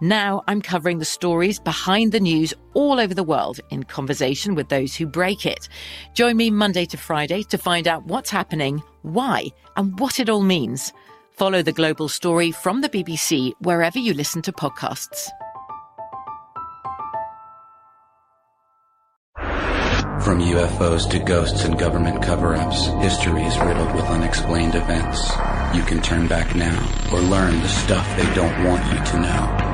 Now I'm covering the stories behind the news all over the world in conversation with those who break it. Join me Monday to Friday to find out what's happening, why, and what it all means. Follow the global story from the BBC wherever you listen to podcasts. From UFOs to ghosts and government cover ups, history is riddled with unexplained events. You can turn back now or learn the stuff they don't want you to know.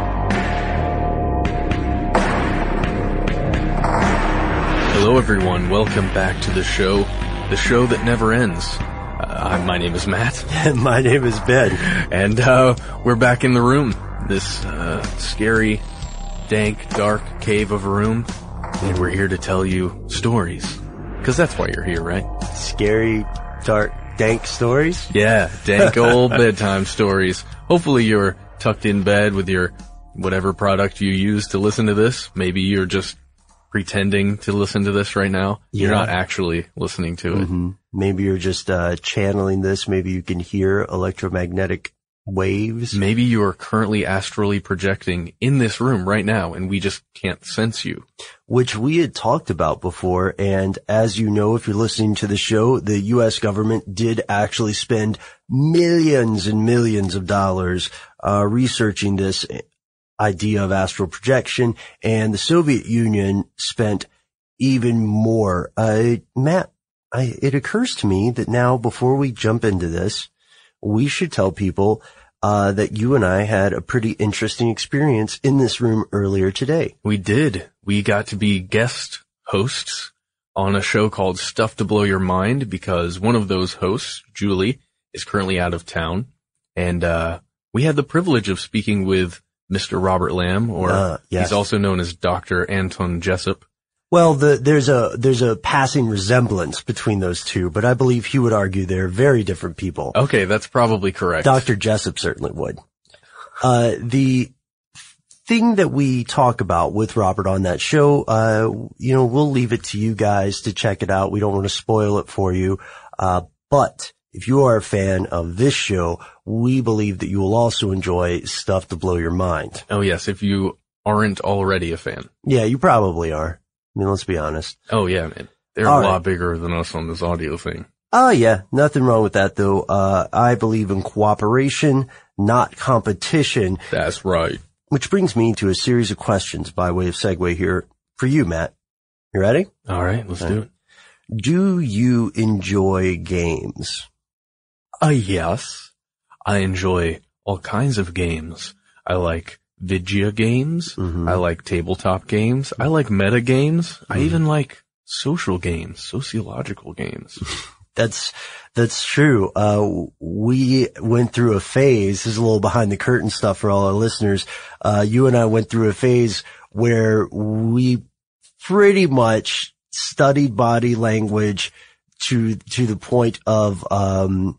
Hello, everyone. Welcome back to the show, the show that never ends. Uh, my name is Matt. And my name is Ben. And uh, we're back in the room. This uh, scary, dank, dark cave of a room. And we're here to tell you stories. Because that's why you're here, right? Scary, dark, dank stories? Yeah, dank old bedtime stories. Hopefully you're tucked in bed with your whatever product you use to listen to this. Maybe you're just pretending to listen to this right now. You're not actually listening to it. hmm Maybe you're just uh, channeling this. Maybe you can hear electromagnetic waves. Maybe you are currently astrally projecting in this room right now and we just can't sense you. which we had talked about before. And as you know, if you're listening to the show, the U.S. government did actually spend millions and millions of dollars uh, researching this idea of astral projection, and the Soviet Union spent even more. Uh, Matt, I, it occurs to me that now, before we jump into this, we should tell people uh, that you and I had a pretty interesting experience in this room earlier today. We did. We got to be guest hosts on a show called Stuff to Blow Your Mind because one of those hosts, Julie, is currently out of town. And, uh, we had the privilege of speaking with Mr. Robert Lamb, or Uh, yes. he's also known as Dr. Anton Jessup. Well, the, there's a there's a passing resemblance between those two, but I believe he would argue they're very different people. Okay, that's probably correct. Dr. Jessup certainly would. Uh, the thing that we talk about with Robert on that show, uh, you know, we'll leave it to you guys to check it out. We don't want to spoil it for you. Uh, but if you are a fan of this show, we believe that you will also enjoy stuff to blow your mind. Oh yes, if you aren't already a fan. Yeah, you probably are. I mean, let's be honest. Oh yeah, man. They're All a right. lot bigger than us on this audio thing. Oh yeah, nothing wrong with that though. Uh, I believe in cooperation, not competition, That's right. which brings me to a series of questions by way of segue here for you, Matt. You ready? All right, let's do it. Do you enjoy games? Uh, yes. I enjoy all kinds of games. I like Vigia games. Mhm. I like tabletop games. I like meta games. I Mhm. even like social games, sociological games. That's, that's true. Uh, we went through a phase. This is a little behind the curtain stuff for all our listeners. Uh, you and I went through a phase where we pretty much studied body language to, to the point of, um,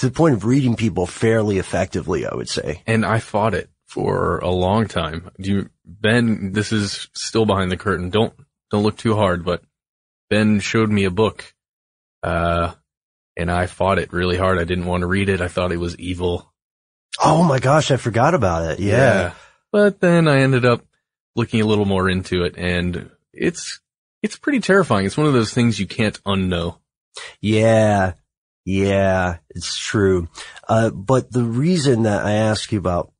to the point of reading people fairly effectively, I would say. And I fought it for a long time. Do you, Ben, this is still behind the curtain. Don't, don't look too hard, but Ben showed me a book, uh, and I fought it really hard. I didn't want to read it. I thought it was evil. Oh my gosh, I forgot about it. Yeah. yeah. But then I ended up looking a little more into it and it's, it's pretty terrifying. It's one of those things you can't unknow. Yeah. Yeah, it's true. Uh, but the reason that I ask you about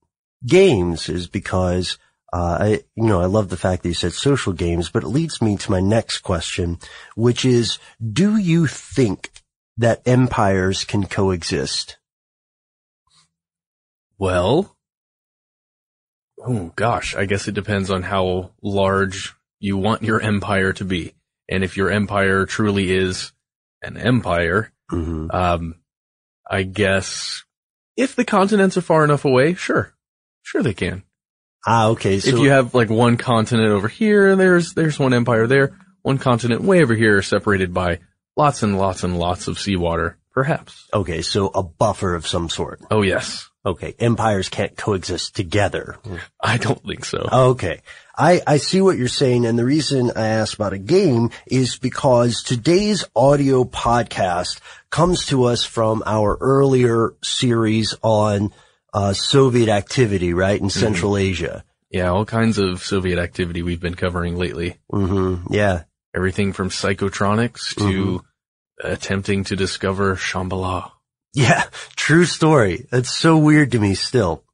games is because, uh, I, you know, I love the fact that you said social games, but it leads me to my next question, which is, do you think that empires can coexist? Well, oh gosh, I guess it depends on how large you want your empire to be. And if your empire truly is an empire, mm-hmm. um, I guess if the continents are far enough away, sure, sure they can. Ah, okay. So if you have like one continent over here, there's, there's one empire there, one continent way over here separated by lots and lots and lots of seawater, perhaps. Okay. So a buffer of some sort. Oh yes. Okay. Empires can't coexist together. I don't think so. Okay. I, I see what you're saying. And the reason I asked about a game is because today's audio podcast comes to us from our earlier series on uh, Soviet activity, right, in mm-hmm. Central. Asia. Yeah, all kinds of Soviet activity we've been covering lately. Mm-hmm. Yeah. Everything from psychotronics to mm-hmm. attempting to discover Shambhala. Yeah, true story. That's so weird to me still.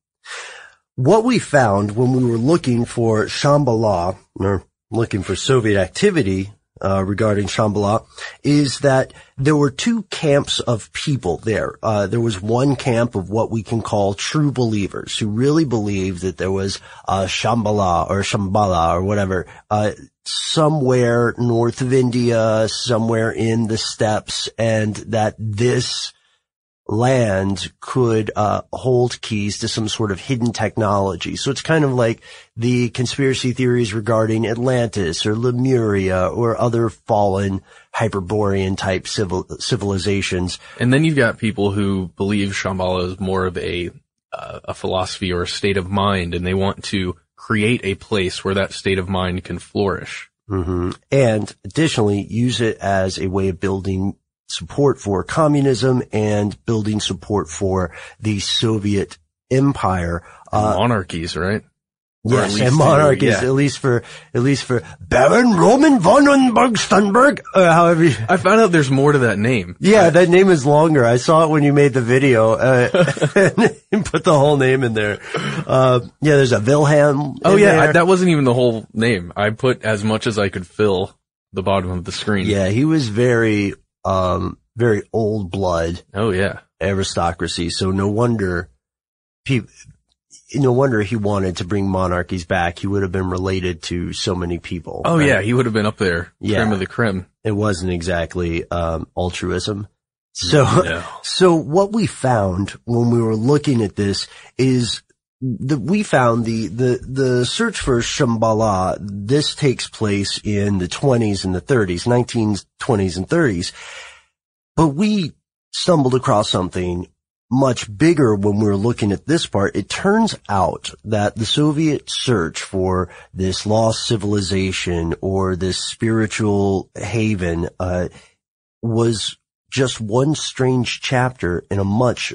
What we found when we were looking for Shambhala, or looking for Soviet activity uh, regarding Shambhala, is that there were two camps of people there. Uh, there was one camp of what we can call true believers who really believed that there was uh, Shambhala or Shambhala or whatever uh, somewhere north of India, somewhere in the steppes, and that this land could uh, hold keys to some sort of hidden technology. So it's kind of like the conspiracy theories regarding Atlantis or Lemuria or other fallen Hyperborean type civil civilizations. And then you've got people who believe Shambhala is more of a uh, a philosophy or a state of mind, and they want to create a place where that state of mind can flourish. Mm-hmm. And additionally, use it as a way of building support for communism and building support for the Soviet empire. Uh, monarchies, right? Yes, and monarchies, yeah. at least for, at least for Baron Roman von Unberg uh, however you... I found out there's more to that name. Yeah, that name is longer. I saw it when you made the video, uh, and put the whole name in there. Uh, yeah, there's a Wilhelm. Oh yeah, I, that wasn't even the whole name. I put as much as I could fill the bottom of the screen. Yeah, he was very um, very old blood. Oh yeah. Aristocracy. So no wonder people, no wonder he wanted to bring monarchies back. He would have been related to so many people. Oh right? yeah, he would have been up there. Yeah. Creme of the creme. It wasn't exactly, um, altruism. So, no. so what we found when we were looking at this is that we found the, the, the search for Shambhala, this takes place in the 20s and the 30s, 1920s and 30s. But we stumbled across something much bigger when we were looking at this part. It turns out that the Soviet search for this lost civilization or this spiritual haven, uh, was just one strange chapter in a much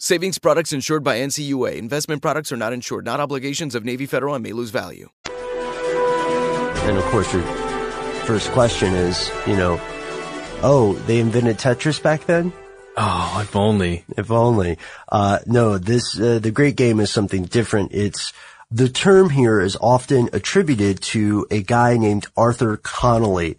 Savings products insured by NCUA. Investment products are not insured, not obligations of Navy Federal and may lose value. And of course, your first question is, you know, oh, they invented Tetris back then? Oh, if only. If only. Uh, no, this, uh, the great game is something different. It's, the term here is often attributed to a guy named Arthur Conolly.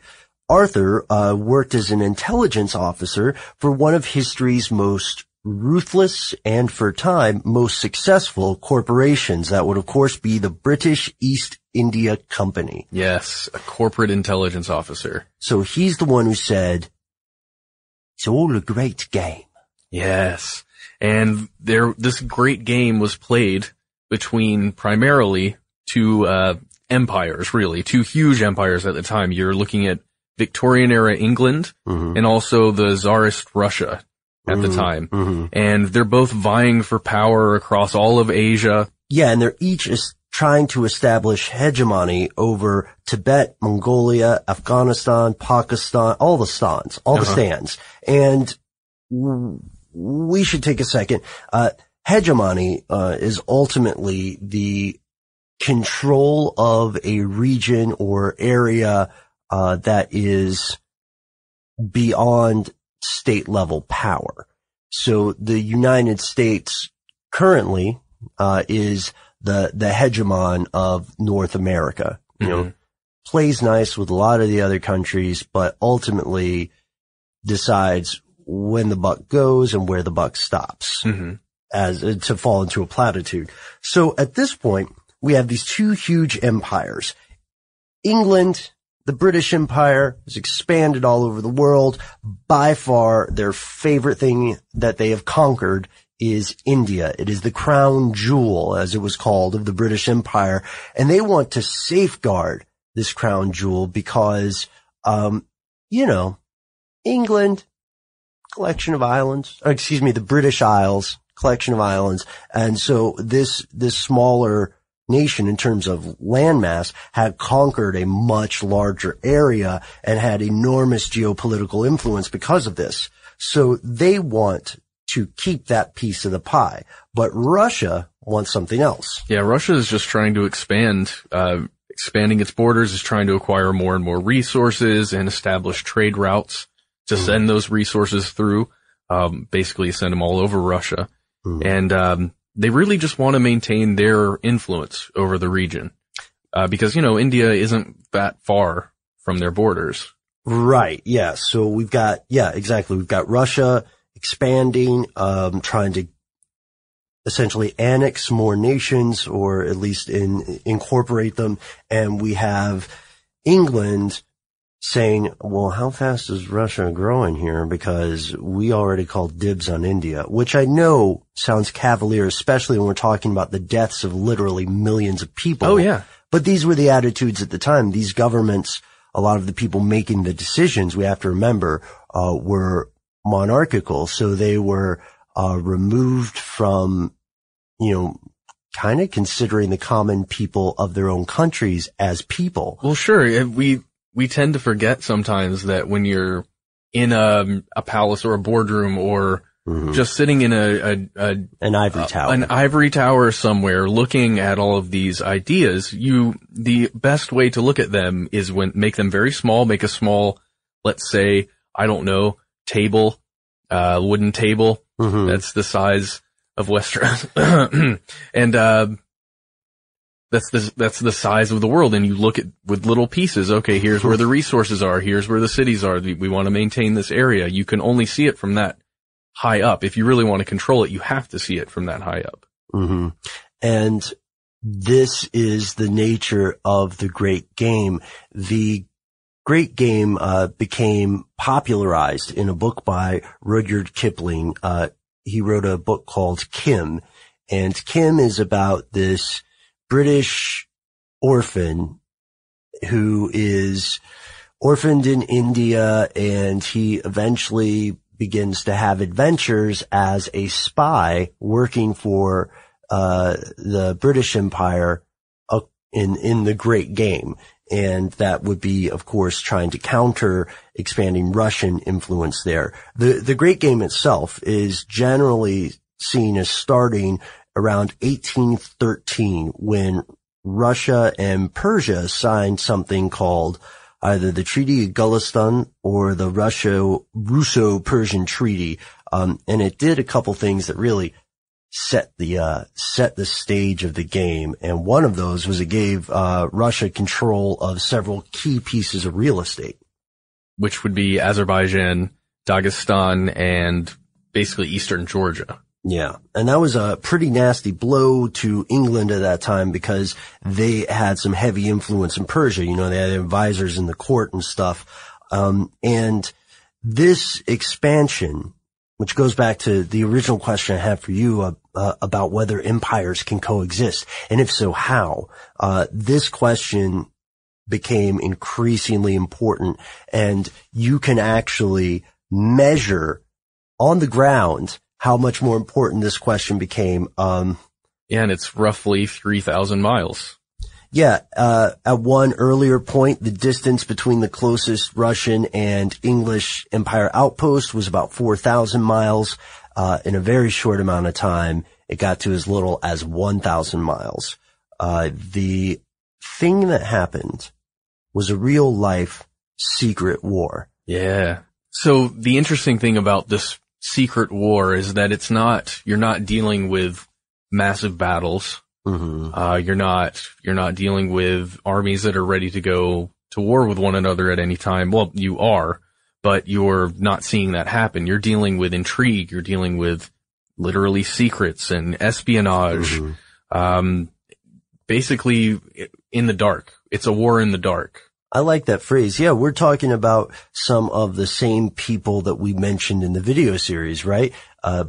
Arthur, uh, worked as an intelligence officer for one of history's most ruthless and for time most successful corporations. That would of course be the British East India Company. Yes, a corporate intelligence officer. So he's the one who said, it's all a great game. Yes. And there, this great game was played between primarily two, uh, empires, really, two huge empires at the time. You're looking at Victorian era England Mhm. and also the Tsarist Russia at the Mhm. time. Mhm. And they're both vying for power across all of Asia. Yeah, and they're each is trying to establish hegemony over Tibet, Mongolia, Afghanistan, Pakistan, all the stans, all the Uh-huh. stands. And we should take a second. Uh, hegemony, uh, is ultimately the control of a region or area, uh, that is beyond state level power. So the United States currently, uh, is the, the hegemon of North America. You know, plays nice with a lot of the other countries, but ultimately decides when the buck goes and where the buck stops hmm as uh, to fall into a platitude. So at this point, we have these two huge empires. England, the British Empire has expanded all over the world. By far, their favorite thing that they have conquered is India. It is the crown jewel, as it was called, of the British Empire. And they want to safeguard this crown jewel because, um, you know, England, collection of islands, uh, excuse me, the British Isles, collection of islands. And so this, this smaller nation in terms of landmass had conquered a much larger area and had enormous geopolitical influence because of this. So they want to keep that piece of the pie, but Russia wants something else. Yeah, Russia is just trying to expand, uh, expanding its borders, is trying to acquire more and more resources and establish trade routes to Mm. send those resources through, um, basically send them all over Russia. Mm. And, um, they really just want to maintain their influence over the region. Uh, because, you know, India isn't that far from their borders. Right. Yeah. So we've got, yeah, exactly. We've got Russia expanding, um, trying to essentially annex more nations or at least in, incorporate them. And we have England saying, well, how fast is Russia growing here? Because we already called dibs on India, which I know sounds cavalier, especially when we're talking about the deaths of literally millions of people. Oh yeah. But these were the attitudes at the time. These governments, a lot of the people making the decisions, we have to remember, uh, were monarchical. So they were, uh, removed from, you know, kind of considering the common people of their own countries as people. Well, sure. We, we tend to forget sometimes that when you're in a, a palace or a boardroom or Mhm. just sitting in a, a, a An ivory uh, tower. an ivory tower somewhere looking at all of these ideas, you, the best way to look at them is when, make them very small, make a small, let's say, I don't know, table, uh, wooden table. Mhm. That's the size of Westeros. and, uh, that's the, that's the size of the world. And you look at with little pieces. Okay, here's where the resources are. Here's where the cities are. We, we want to maintain this area. You can only see it from that high up. If you really want to control it, you have to see it from that high up. hmm And this is the nature of the great game. The great game uh, became popularized in a book by Rudyard Kipling. Uh, he wrote a book called Kim, and Kim is about this British orphan who is orphaned in India, and he eventually begins to have adventures as a spy working for uh, the British Empire in in the Great Game, and that would be, of course, trying to counter expanding Russian influence there. The the Great Game itself is generally seen as starting around 1813 when Russia and Persia signed something called either the Treaty of Gulistan or the Russo-Persian Treaty, um, and it did a couple things that really set the uh, set the stage of the game. And one of those was it gave uh, Russia control of several key pieces of real estate. which would be Azerbaijan, Dagestan, and basically Eastern Georgia. Yeah. And that was a pretty nasty blow to England at that time because they had some heavy influence in Persia. You know, they had advisors in the court and stuff. Um, and this expansion, which goes back to the original question I had for you uh, uh, about whether empires can coexist. And if so, how? Uh, this question became increasingly important and you can actually measure on the ground how much more important this question became. Um, Yeah, and it's roughly 3,000 miles. yeah, uh, at one earlier point, the distance between the closest Russian and English Empire outpost was about 4,000 miles. Uh, in a very short amount of time, it got to as little as 1,000 miles. Uh, the thing that happened was a real life secret war. Yeah. So the interesting thing about this secret war is that it's not, you're not dealing with massive battles. Mm-hmm. Uh, you're not, you're not dealing with armies that are ready to go to war with one another at any time. Well, you are, but you're not seeing that happen. You're dealing with intrigue. You're dealing with literally secrets and espionage. Um, basically in the dark. It's a war in the dark. I like that phrase. Yeah, we're talking about some of the same people that we mentioned in the video series, right? Uh,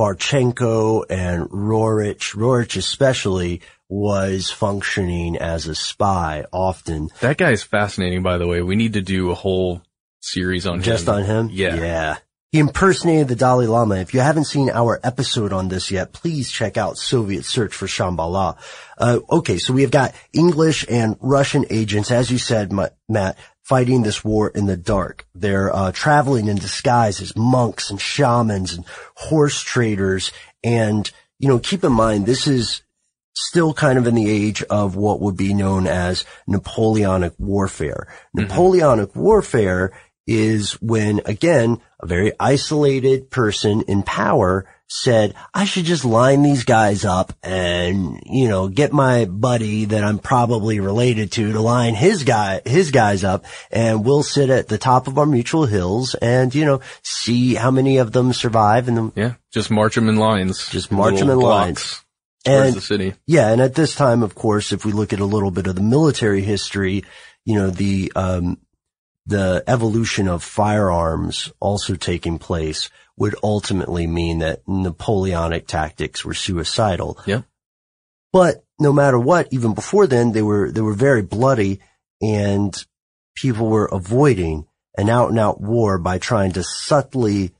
Barchenko and Roerich, Roerich especially was functioning as a spy often. That guy is fascinating, by the way. We need to do a whole series on him. Just him. on him? Yeah. Yeah. He impersonated the Dalai Lama. If you haven't seen our episode on this yet, please check out Soviet Search for Shambhala. Uh, okay, so we have got English and Russian agents, as you said, Matt, fighting this war in the dark. They're uh, traveling in disguise as monks and shamans and horse traders. And, you know, keep in mind, this is still kind of in the age of what would be known as Napoleonic warfare. Napoleonic warfare is when, again, a very isolated person in power said, I should just line these guys up and, you know, get my buddy that I'm probably related to to line his guy, his guys up and we'll sit at the top of our mutual hills and, you know, see how many of them survive and then, Yeah, just march them in lines. Just march them in blocks lines. And- the city. yeah. And at this time, of course, if we look at a little bit of the military history, you know, the, um, the evolution of firearms also taking place would ultimately mean that Napoleonic tactics were suicidal. Yeah. But no matter what, even before then, they were, they were very bloody and people were avoiding an out and out war by trying to subtly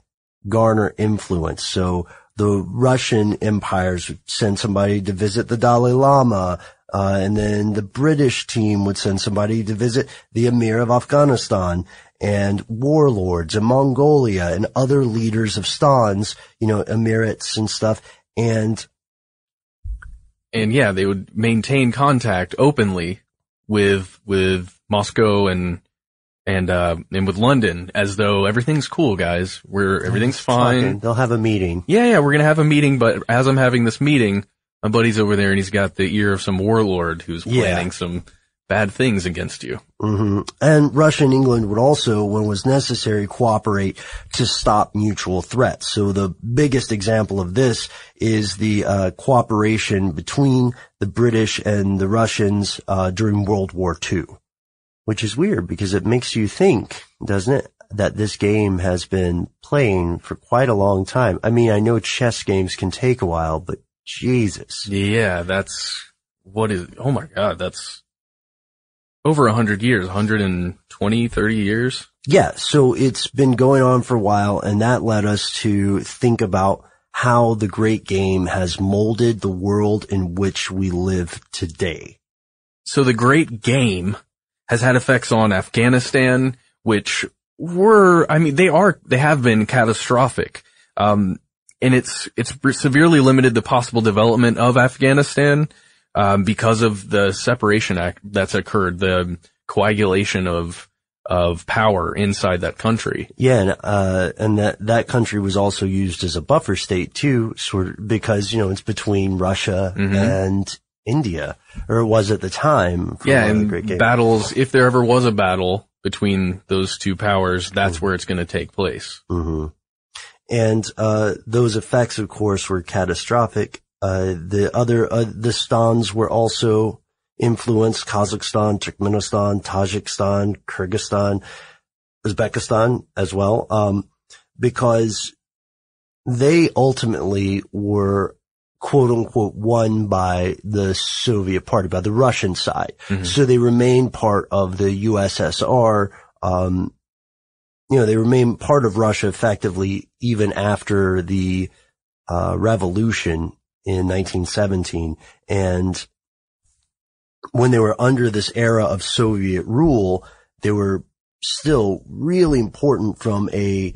garner influence. So the Russian empires would send somebody to visit the Dalai Lama, uh, and then the British team would send somebody to visit the Emir of Afghanistan and warlords in Mongolia and other leaders of stans, you know, emirates and stuff. And and yeah, they would maintain contact openly with with Moscow and and uh and with London as though everything's cool, guys. We're everything's fine. talking, they'll have a meeting. Yeah, yeah, we're gonna have a meeting, but as I'm having this meeting, my buddy's over there and he's got the ear of some warlord who's Yeah. planning some bad things against you. hmm And Russia and England would also, when was necessary, cooperate to stop mutual threats. So the biggest example of this is the uh, cooperation between the British and the Russians uh, during World War II, which is weird because it makes you think, doesn't it, that this game has been playing for quite a long time. I mean, I know chess games can take a while, but Jesus. Yeah, that's what is oh my god, that's over a hundred years, 120, 30 years. Yeah, so it's been going on for a while and that led us to think about how the great game has molded the world in which we live today. So the great game has had effects on Afghanistan, which were, I mean, they are, they have been catastrophic. Um, and it's, it's severely limited the possible development of Afghanistan, um, because of the separation act that's occurred, the coagulation of, of power inside that country. Yeah, and, uh, and that, that country was also used as a buffer state too, sort of, because, you know, it's between Russia Mhm. and India, or it was at the time. Yeah, and battles, if there ever was a battle between those two powers, that's where it's going to take place. hmm And, uh, those effects, of course, were catastrophic. Uh, the other, uh, the stans were also influenced Kazakhstan, Turkmenistan, Tajikistan, Kyrgyzstan, Uzbekistan as well. Um, because they ultimately were quote unquote won by the Soviet party, by the Russian side. Mhm. So they remain part of the USSR, um, you know, they remain part of Russia effectively even after the, uh, revolution in 1917. And when they were under this era of Soviet rule, they were still really important from a,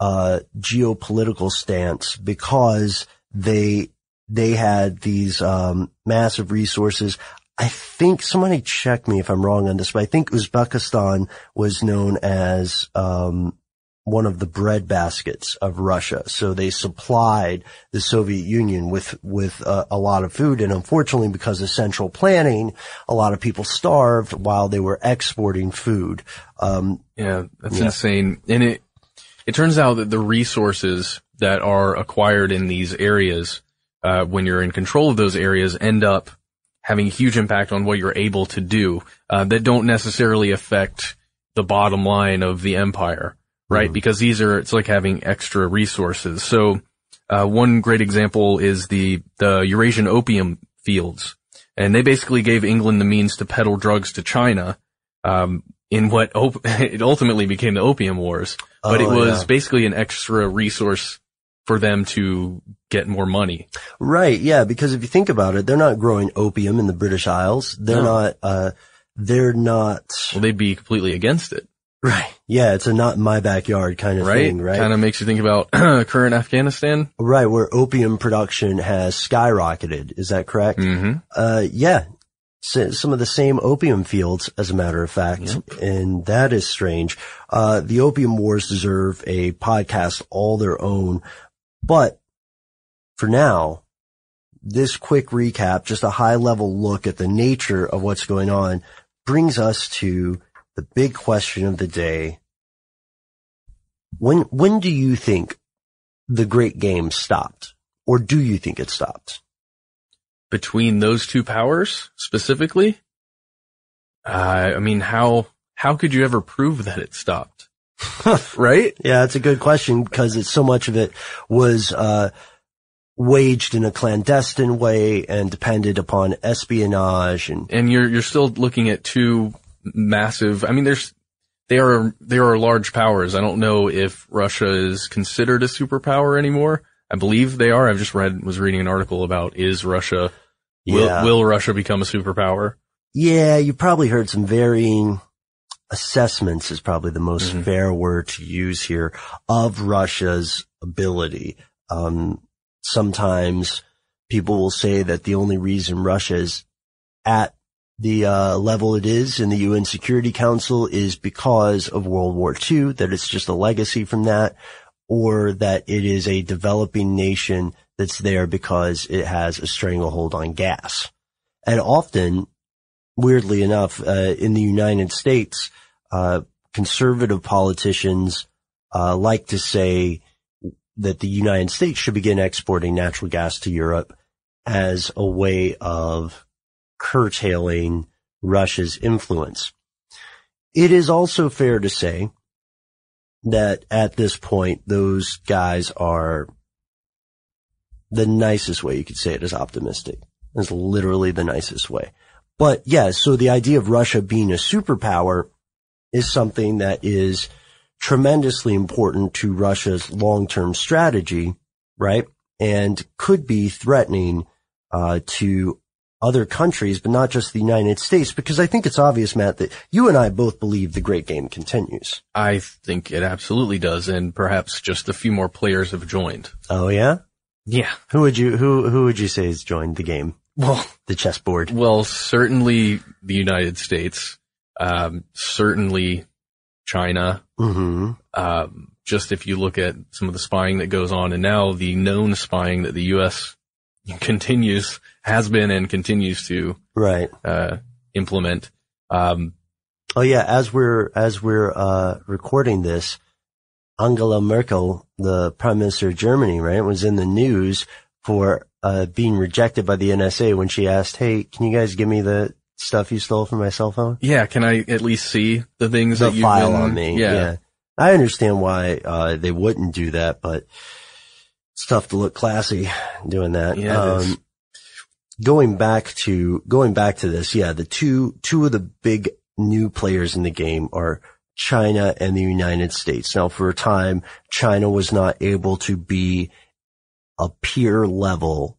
uh, geopolitical stance because they, they had these, um, massive resources. I think somebody check me if I'm wrong on this, but I think Uzbekistan was known as, um, one of the bread baskets of Russia. So they supplied the Soviet Union with, with uh, a lot of food. And unfortunately, because of central planning, a lot of people starved while they were exporting food. Um, Yeah, that's Yeah. insane. And it, it turns out that the resources that are acquired in these areas, uh, when you're in control of those areas end up having a huge impact on what you're able to do, uh, that don't necessarily affect the bottom line of the empire, right? Because these are, it's like having extra resources. So, uh, one great example is the, the Eurasian opium fields. And they basically gave England the means to peddle drugs to China, um, in what op- it ultimately became the opium wars, but it Oh, was yeah. basically an extra resource for them to get more money. Right. Yeah. Because if you think about it, they're not growing opium in the British Isles. They're No. not, uh, they're not, Well, they'd be completely against it, right. Yeah. It's a not my backyard kind of right? thing, right? Kind of makes you think about current Afghanistan. Right. Where opium production has skyrocketed. Is that correct? hmm Uh, yeah. some of the same opium fields, as a matter of fact, yep. and that is strange. Uh, the opium wars deserve a podcast all their own, but for now, this quick recap, just a high level look at the nature of what's going on brings us to the big question of the day. When, when do you think the great game stopped? Or do you think it stopped? Between those two powers specifically? Uh, I mean, how, how could you ever prove that it stopped? right? Yeah, it's a good question because it's so much of it was, uh, waged in a clandestine way and depended upon espionage and and you're you're still looking at two massive I mean there's they are they are large powers. I don't know if Russia is considered a superpower anymore. I believe they are. I've just read was reading an article about is Russia will yeah. will Russia become a superpower? Yeah, you probably heard some varying assessments is probably the most mm-hmm. fair word to use here of Russia's ability. Um, sometimes people will say that the only reason Russia is at the uh, level it is in the UN Security Council is because of World War II, that it's just a legacy from that, or that it is a developing nation that's there because it has a stranglehold on gas. And often, weirdly enough, uh, in the United States, uh, conservative politicians uh, like to say that the United States should begin exporting natural gas to Europe as a way of curtailing Russia's influence. It is also fair to say that at this point, those guys are the nicest way you could say it is optimistic. It's literally the nicest way. But yeah, so the idea of Russia being a superpower is something that is tremendously important to Russia's long-term strategy, right? And could be threatening uh, to other countries, but not just the United States, because I think it's obvious, Matt, that you and I both believe the great game continues. I think it absolutely does, and perhaps just a few more players have joined. Oh yeah? Yeah. Who would you, who, who would you say has joined the game? Well, the chessboard. Well, certainly the United States, um, certainly China. Mm-hmm. Um, just if you look at some of the spying that goes on and now the known spying that the U.S. continues, has been and continues to, right, uh, implement. Um, oh yeah, as we're, as we're, uh, recording this, Angela Merkel, the prime minister of Germany, right, was in the news for, uh, being rejected by the NSA when she asked, Hey, can you guys give me the stuff you stole from my cell phone? Yeah, can I at least see the things the that you file been, on me? Yeah. yeah. I understand why uh, they wouldn't do that, but it's tough to look classy doing that. Yeah. Um, going back to going back to this, yeah, the two two of the big new players in the game are China and the United States. Now, for a time, China was not able to be a peer level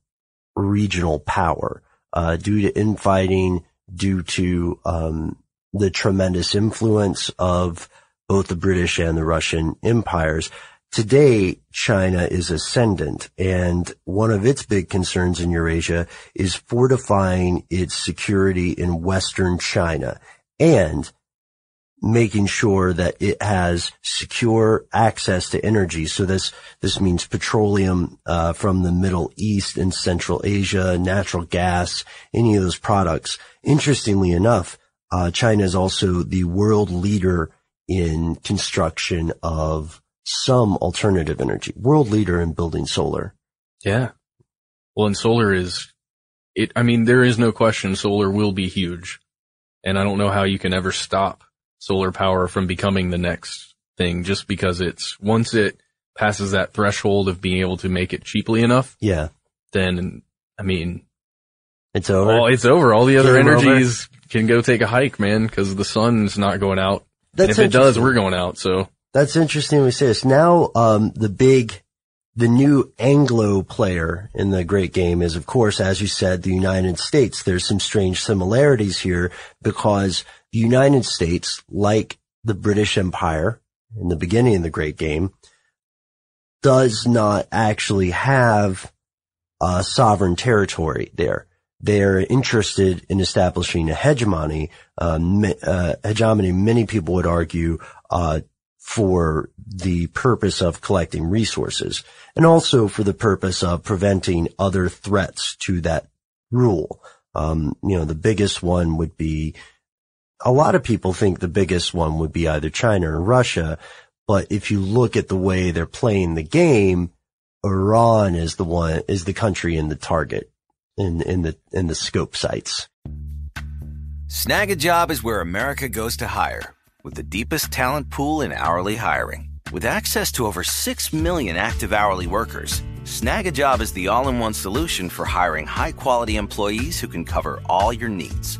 regional power uh, due to infighting, due to um, the tremendous influence of both the British and the Russian empires. Today, China is ascendant, and one of its big concerns in Eurasia is fortifying its security in Western China and making sure that it has secure access to energy. So this this means petroleum uh, from the Middle East and Central Asia, natural gas, any of those products. Interestingly enough, uh, China is also the world leader in construction of some alternative energy. World leader in building solar. Yeah. Well, and solar is it. I mean, there is no question solar will be huge, and I don't know how you can ever stop solar power from becoming the next thing just because it's once it passes that threshold of being able to make it cheaply enough. Yeah. Then, I mean, it's over. All, it's over. All the other Game energies over. can go take a hike, man, because the sun's not going out. That's and if it does, we're going out. So that's interesting. We say this now. Um, the big, the new Anglo player in the great game is, of course, as you said, the United States. There's some strange similarities here because the United States, like the British Empire in the beginning of the Great Game, does not actually have a sovereign territory there. they're interested in establishing a hegemony, um, uh, hegemony. Many people would argue, uh, for the purpose of collecting resources and also for the purpose of preventing other threats to that rule. Um, you know, the biggest one would be, a lot of people think the biggest one would be either China or Russia. But if you look at the way they're playing the game, Iran is the one, is the country in the target in, in the, in the scope sights. Snagajob is where America goes to hire with the deepest talent pool in hourly hiring. With access to over 6 million active hourly workers, Snagajob is the all-in-one solution for hiring high-quality employees who can cover all your needs.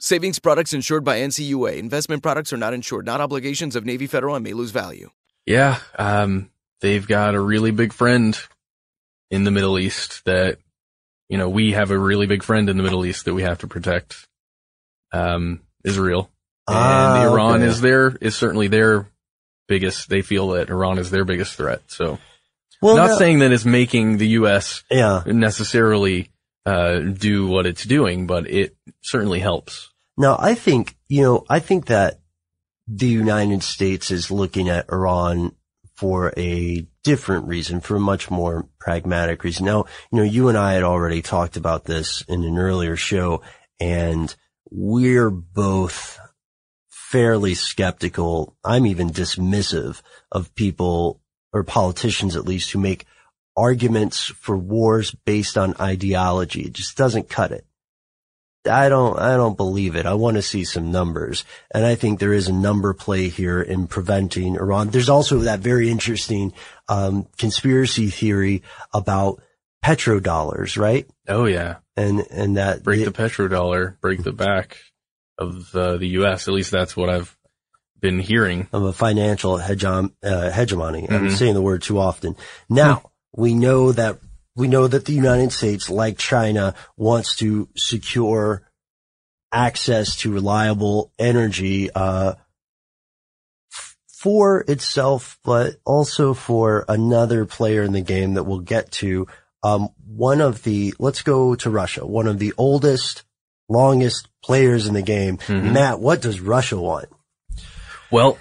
Savings products insured by NCUA. Investment products are not insured, not obligations of Navy Federal and may lose value. Yeah, um, they've got a really big friend in the Middle East that, you know, we have a really big friend in the Middle East that we have to protect. Um, Israel. And Ah, Iran okay. is their, is certainly their biggest, they feel that Iran is their biggest threat. So, Well, not no- saying that it's making the U.S. Yeah. necessarily, uh, do what it's doing, but it certainly helps. Now, I think, you know, I think that the United States is looking at Iran for a different reason, for a much more pragmatic reason. Now, you know, you and I had already talked about this in an earlier show, and we're both fairly skeptical. I'm even dismissive of people or politicians at least who make arguments for wars based on ideology. It just doesn't cut it. I don't, I don't believe it. I want to see some numbers. And I think there is a number play here in preventing Iran. There's also that very interesting, um, conspiracy theory about petrodollars, right? Oh yeah. And, and that break the petrodollar, break the back of uh, the U.S. At least that's what I've been hearing. of a financial uh, hegemony. I'm Mhm. saying the word too often. Now we know that we know that the United States, like China, wants to secure access to reliable energy uh, for itself, but also for another player in the game that we'll get to. Um, one of the let's go to Russia. One of the oldest, longest players in the game. Mhm. Matt, what does Russia want? Well,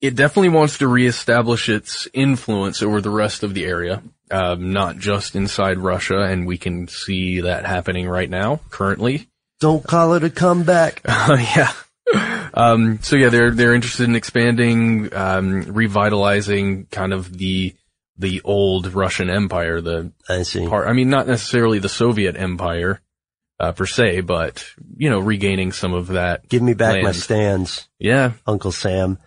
it definitely wants to reestablish its influence over the rest of the area, um, not just inside Russia, and we can see that happening right now, currently. Don't call it a comeback. Uh, yeah. Um, so yeah, they're they're interested in expanding, um, revitalizing kind of the the old Russian Empire. The I see. part, I mean, not necessarily the Soviet Empire uh, per se, but you know, regaining some of that. Give me back my land. stands, Yeah, Uncle Sam.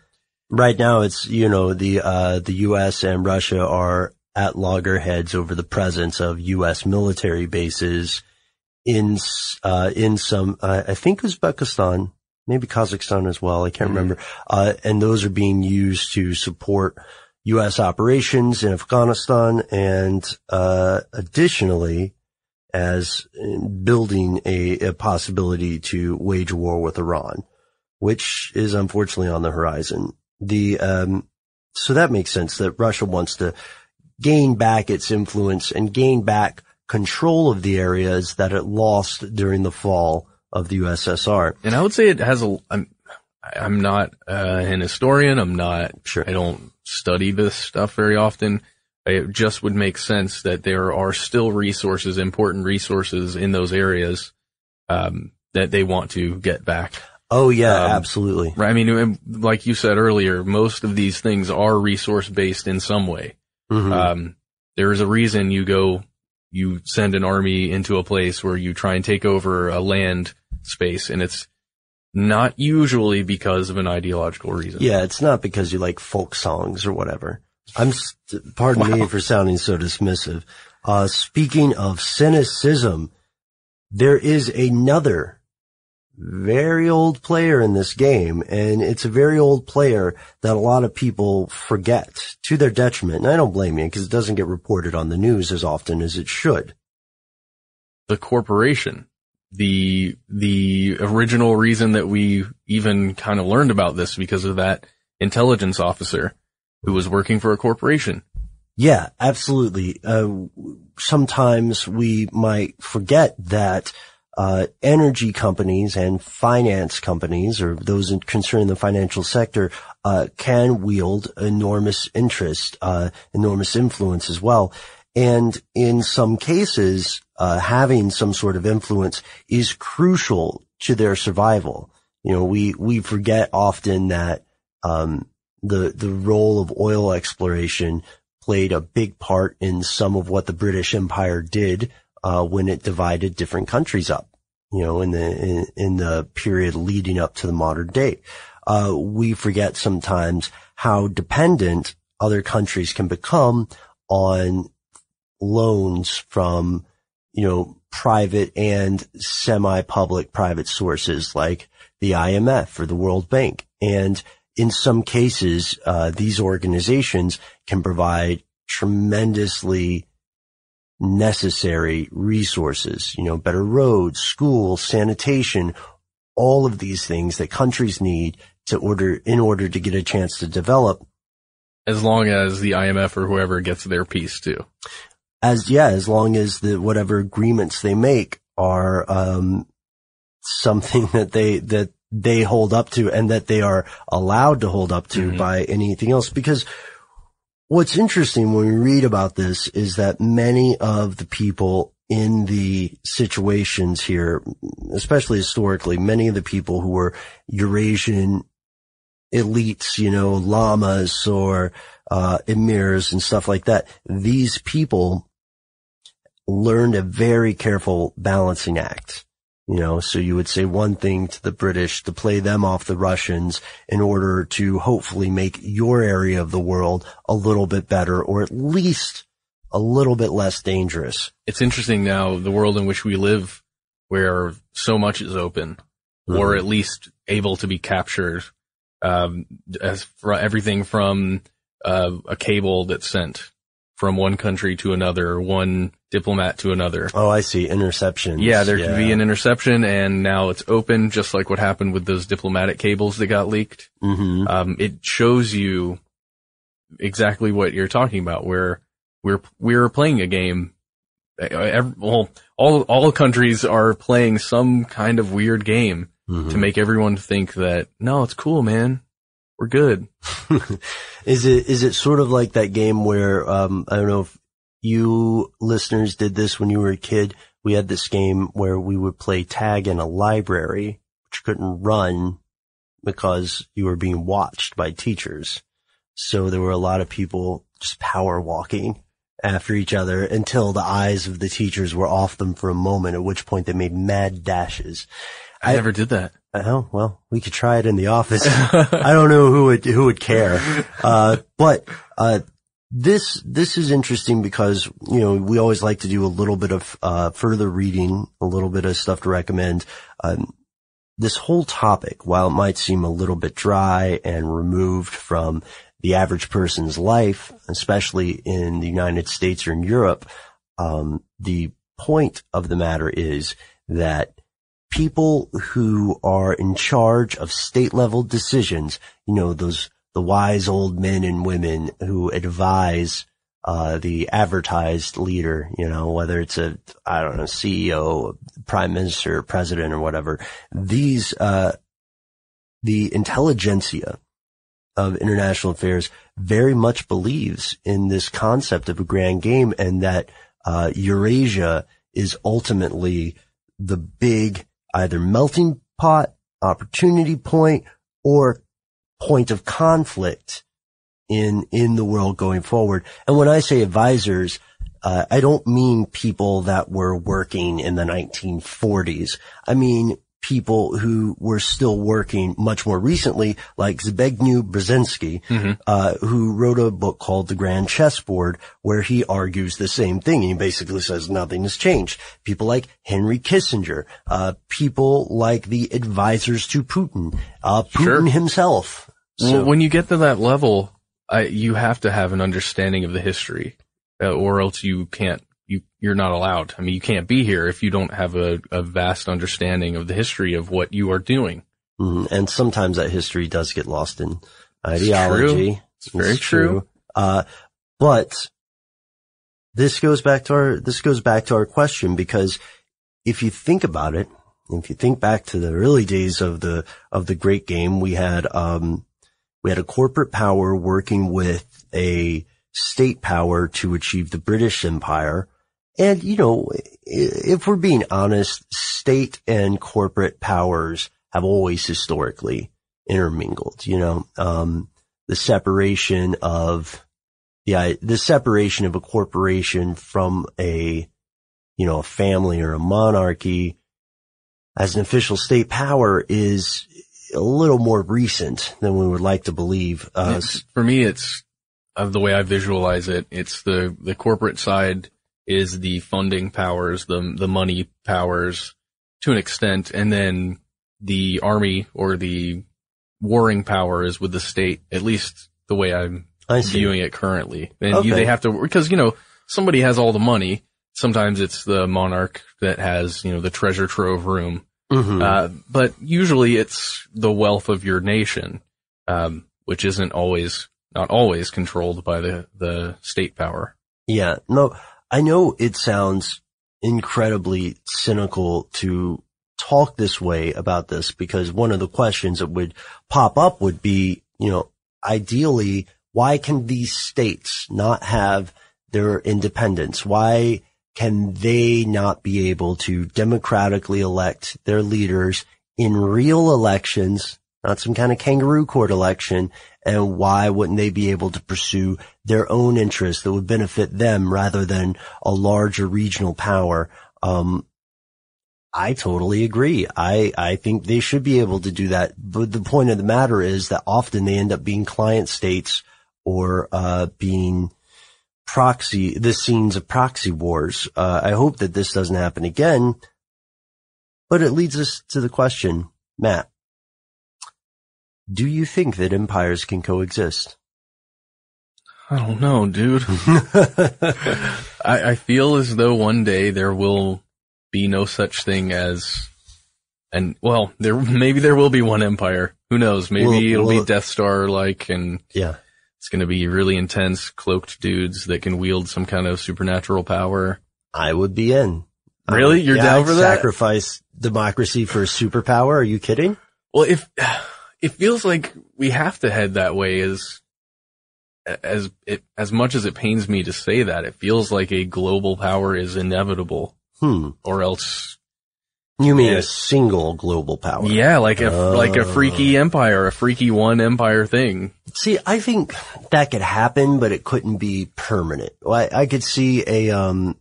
Right now, it's you know the uh, the U.S. and Russia are at loggerheads over the presence of U.S. military bases in uh, in some uh, I think Uzbekistan, maybe Kazakhstan as well. I can't remember. Uh, and those are being used to support U.S. operations in Afghanistan and uh, additionally as building a, a possibility to wage war with Iran, which is unfortunately on the horizon. The um, so that makes sense that Russia wants to gain back its influence and gain back control of the areas that it lost during the fall of the USSR. and I would say it has a. I'm I'm not uh, an historian. I'm not. Sure. I don't study this stuff very often. It just would make sense that there are still resources, important resources in those areas um, that they want to get back. Oh yeah, Um, absolutely. Right. I mean, like you said earlier, most of these things are resource based in some way. Mhm. Um, there is a reason you go, you send an army into a place where you try and take over a land space, and it's not usually because of an ideological reason. Yeah, it's not because you like folk songs or whatever. I'm, st- pardon me for sounding so dismissive. Uh, speaking of cynicism, there is another very old player in this game, and it's a very old player that a lot of people forget to their detriment. And I don't blame you because it doesn't get reported on the news as often as it should. The corporation, the, the original reason that we even kind of learned about this because of that intelligence officer who was working for a corporation. Yeah, absolutely. Uh, sometimes we might forget that uh, energy companies and finance companies, or those concerned in the financial sector, uh, can wield enormous interest, uh, enormous influence as well. And in some cases, uh, having some sort of influence is crucial to their survival. You know, we we forget often that um, the the role of oil exploration played a big part in some of what the British Empire did uh, when it divided different countries up. You know, in the in, in the period leading up to the modern day, uh, we forget sometimes how dependent other countries can become on loans from you know private and semi-public private sources like the IMF or the World Bank, and in some cases, uh, these organizations can provide tremendously necessary resources, you know, better roads, schools, sanitation, all of these things that countries need to order, in order to get a chance to develop As long as the IMF or whoever gets their piece too. as, yeah, as long as the, whatever agreements they make are, um, something that they, that they hold up to and that they are allowed to hold up to by anything else. Because what's interesting when we read about this is that many of the people in the situations here, especially historically, many of the people who were Eurasian elites, you know, lamas or, uh, emirs and stuff like that, these people learned a very careful balancing act. You know, so you would say one thing to the British to play them off the Russians in order to hopefully make your area of the world a little bit better or at least a little bit less dangerous. It's interesting now, the world in which we live, where so much is open, or Mhm. at least able to be captured, um, as for everything from, uh, a cable that's sent from one country to another, one diplomat to another. Oh, I see. Interception. Yeah, there could be an interception and now it's open, just like what happened with those diplomatic cables that got leaked. hmm Um, it shows you exactly what you're talking about, where we're, we're playing a game. Well, all, all countries are playing some kind of weird game Mm-hmm. to make everyone think that, no, it's cool, man. we're good. is it is it sort of like that game where um, I don't know if you listeners did this when you were a kid? We had this game where we would play tag in a library, which couldn't run because you were being watched by teachers. So there were a lot of people just power walking after each other until the eyes of the teachers were off them for a moment, at which point they made mad dashes. I, I never did that. Oh, well, we could try it in the office. I don't know who would, who would care. Uh, but, uh, this, this is interesting because, you know, we always like to do a little bit of, uh, further reading, a little bit of stuff to recommend. Um, this whole topic, while it might seem a little bit dry and removed from the average person's life, especially in the United States or in Europe, um, the point of the matter is that people who are in charge of state level decisions, you know, those, the wise old men and women who advise, uh, the advertised leader, you know, whether it's a, I don't know, CEO, prime minister, president or whatever, these, uh, the intelligentsia of international affairs very much believes in this concept of a grand game and that, uh, Eurasia is ultimately the big either melting pot, opportunity point, or point of conflict in, in the world going forward. And when I say advisors, uh, I don't mean people that were working in the 1940s. I mean people who were still working much more recently, like Zbigniew Brzezinski, mm-hmm. uh, who wrote a book called The Grand Chessboard, where he argues the same thing. He basically says nothing has changed. People like Henry Kissinger, uh, people like the advisors to Putin, uh, Putin sure. himself. So, well, when you get to that level, you have to have an understanding of the history, uh, or else you can't you you're not allowed. I mean, you can't be here if you don't have a, a vast understanding of the history of what you are doing. Mm-hmm. And sometimes that history does get lost in ideology. It's, it's very it's true. true. Uh, but this goes back to our this goes back to our question because if you think about it, if you think back to the early days of the of the great game, we had um, we had a corporate power working with a state power to achieve the British Empire. And, you know, if we're being honest, state and corporate powers have always historically intermingled, you know, um, the separation of the, the separation of a corporation from a, you know, a family or a monarchy as an official state power is a little more recent than we would like to believe. Uh, for me, it's of the way I visualize it. It's the, the corporate side is the funding powers, the, the money powers to an extent. And then the army or the warring powers with the state, at least the way I'm viewing it currently. And okay. you, they have to, because, you know, somebody has all the money. Sometimes it's the monarch that has, you know, the treasure trove room. Mm-hmm. Uh, but usually it's the wealth of your nation, um, which isn't always not always controlled by the, the state power. Yeah. No, I know it sounds incredibly cynical to talk this way about this because one of the questions that would pop up would be, you know, ideally, why can these states not have their independence? Why can they not be able to democratically elect their leaders in real elections, not some kind of kangaroo court election, and why wouldn't they be able to pursue their own interests that would benefit them rather than a larger regional power? Um, I totally agree. I, I think they should be able to do that. But the point of the matter is that often they end up being client states or, uh, being proxy, the scenes of proxy wars. Uh, I hope that this doesn't happen again, but it leads us to the question, Matt, do you think that empires can coexist? I don't know, dude. I, I feel as though one day there will be no such thing as, and well, there maybe there will be one empire. Who knows? Maybe well, it'll well, be Death Star like, and yeah, it's going to be really intense, cloaked dudes that can wield some kind of supernatural power. I would be in. Really, you're yeah, down for that? Sacrifice democracy for a superpower? Are you kidding? Well, if it feels like we have to head that way as as it as much as it pains me to say that it feels like a global power is inevitable Hmm. or else You mean a single global power? yeah like a like a Oh. freaky empire a freaky one empire thing See, I think that could happen, but it couldn't be permanent. I, I could see a, um,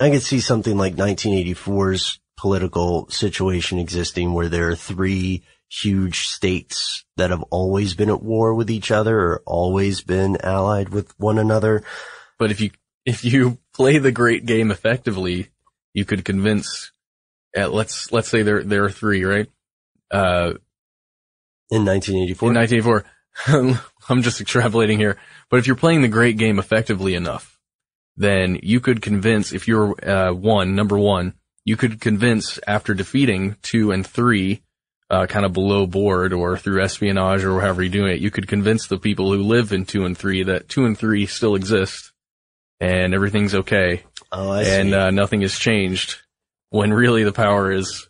I could see something like 1984's political situation existing where there are three huge states that have always been at war with each other or always been allied with one another. but if you if you play the great game effectively you could convince uh, let's let's say there there are three right? Uh In 1984. in 1984 I'm just extrapolating here. But if you're playing the great game effectively enough then you could convince if you're uh one number one you could convince after defeating two and three uh kind of below board or through espionage or however you're doing it you could convince the people who live in two and three that two and three still exist and everything's okay. Oh, I and uh, nothing has changed when really the power is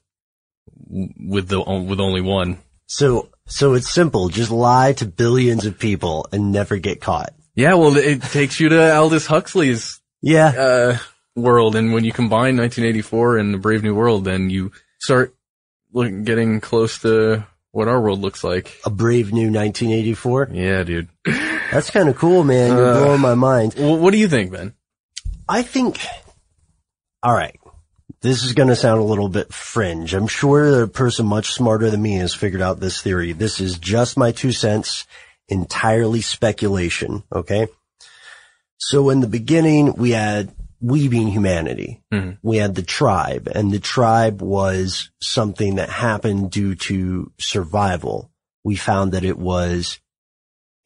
with the with only one so, so it's simple. Just lie to billions of people and never get caught. yeah well it takes you to Aldous Huxley's Yeah. uh, world, and when you combine 1984 and the Brave New World, then you start look, getting close to what our world looks like. A brave new 1984. Yeah, dude. That's kind of cool, man. You're Uh, blowing my mind. Well, what do you think, Ben? I think, all right, this is going to sound a little bit fringe. I'm sure a person much smarter than me has figured out this theory. This is just my two cents, entirely speculation. Okay. So in the beginning, we had we being humanity. Mhm. We had the tribe and the tribe was something that happened due to survival. We found that it was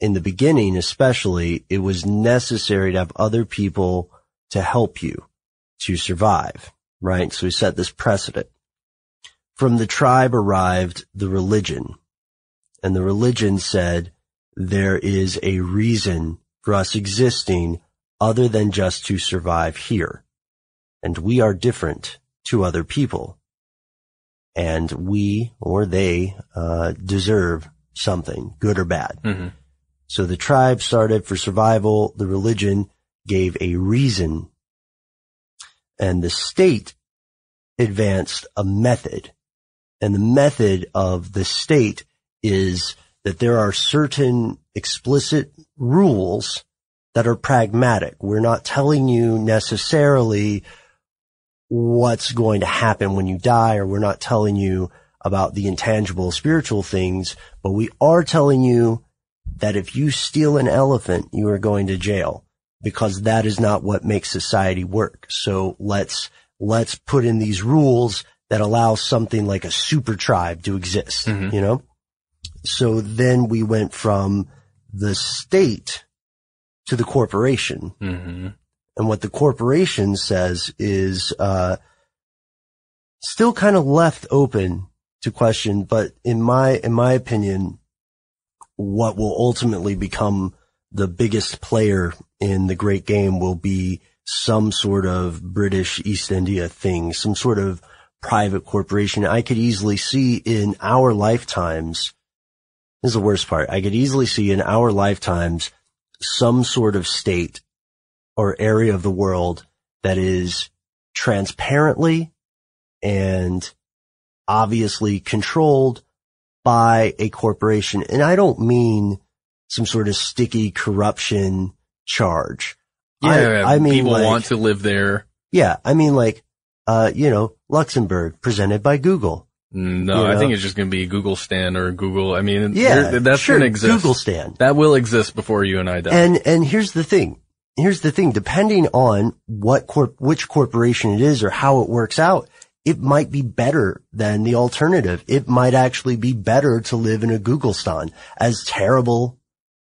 in the beginning, especially, it was necessary to have other people to help you to survive, right? So we set this precedent. From the tribe arrived the religion and the religion said there is a reason for us existing other than just to survive here. And we are different to other people. And we or they, uh, deserve something, good or bad. Mm-hmm. So the tribe started for survival. The religion gave a reason and the state advanced a method. And the method of the state is that there are certain explicit rules that are pragmatic. We're not telling you necessarily what's going to happen when you die, or we're not telling you about the intangible spiritual things, but we are telling you that if you steal an elephant, you are going to jail because that is not what makes society work. So let's, let's put in these rules that allow something like a super tribe to exist, Mhm. you know? So then we went from the state to the corporation. Mm-hmm. And what the corporation says is, uh, still kind of left open to question, but in my, in my opinion, what will ultimately become the biggest player in the great game will be some sort of British East India thing, some sort of private corporation. I could easily see in our lifetimes, this is the worst part. I could easily see in our lifetimes some sort of state or area of the world that is transparently and obviously controlled by a corporation. And I don't mean some sort of sticky corruption charge. I- Yeah, I, mean, people like- want to live there. yeah, I mean like, uh, you know, Luxembourg presented by Google. No, You I think it's just going to be Google Stand or Google. I mean, Yeah, there- that's sure, going to exist. Google stand. That will exist before you and I die. And, and here's the thing. Here's the thing. Depending on what corp, which corporation it is or how it works out, it might be better than the alternative. It might actually be better to live in a Google stan. As terrible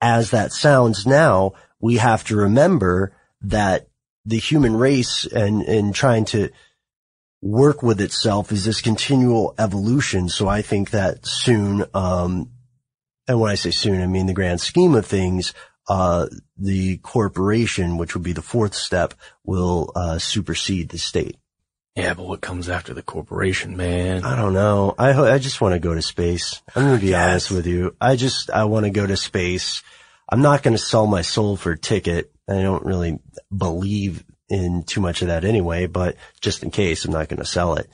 as that sounds now, we have to remember that the human race and, and trying to work with itself is this continual evolution. So I think that soon, um, and when I say soon, I mean the grand scheme of things, uh, the corporation, which would be the fourth step, will uh, supersede the state. Yeah, but what comes after the corporation, man? I don't know. I ho- I just want to go to space. I'm going to be honest with you. I just I want to go to space. I'm not going to sell my soul for a ticket. I don't really believe in too much of that anyway, but just in case, I'm not going to sell it.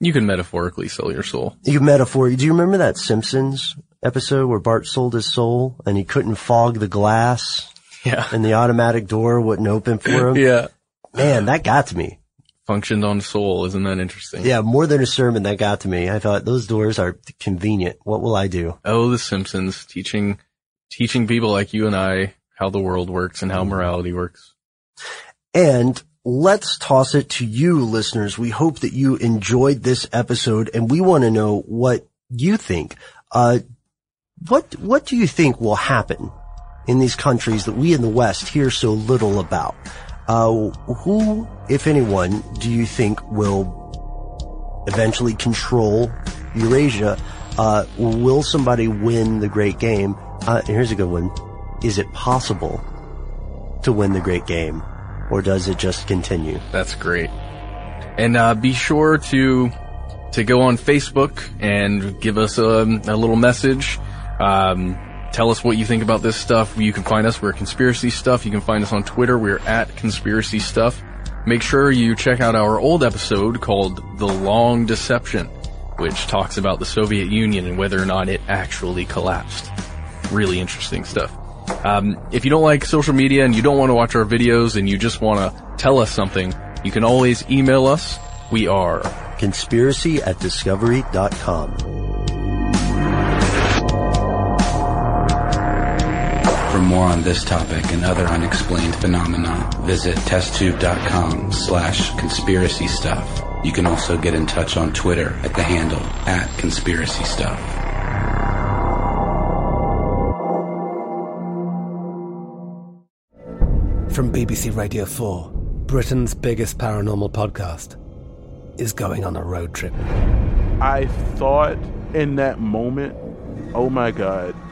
You can metaphorically sell your soul. You metaphor. Do you remember that Simpsons episode where Bart sold his soul and he couldn't fog the glass? Yeah. And the automatic door wouldn't open for him? Yeah. Man, that got to me. Functioned on soul. Isn't that interesting? Yeah, more than a sermon that got to me. I thought those doors are convenient. What will I do? Oh, the Simpsons teaching, teaching people like you and I how the world works and how morality works. And let's toss it to you listeners. We hope that you enjoyed this episode and we want to know what you think. Uh, what, what do you think will happen in these countries that we in the West hear so little about? Uh, who, if anyone, do you think will eventually control Eurasia? Uh, will somebody win the great game? Uh, here's a good one. Is it possible to win the great game? Or does it just continue? That's great. And uh, be sure to to go on Facebook and give us a, a little message. Um, tell us what you think about this stuff. You can find us. We're Conspiracy Stuff. You can find us on Twitter. We're at Conspiracy Stuff. Make sure you check out our old episode called The Long Deception, which talks about the Soviet Union and whether or not it actually collapsed. Really interesting stuff. Um, if you don't like social media and you don't want to watch our videos and you just want to tell us something, you can always email us. We are conspiracy at discovery.com. For more on this topic and other unexplained phenomena, visit testtube.com slash conspiracy stuff. You can also get in touch on Twitter at the handle at conspiracy stuff. From BBC Radio 4, Britain's biggest paranormal podcast is going on a road trip. I thought in that moment, oh my God,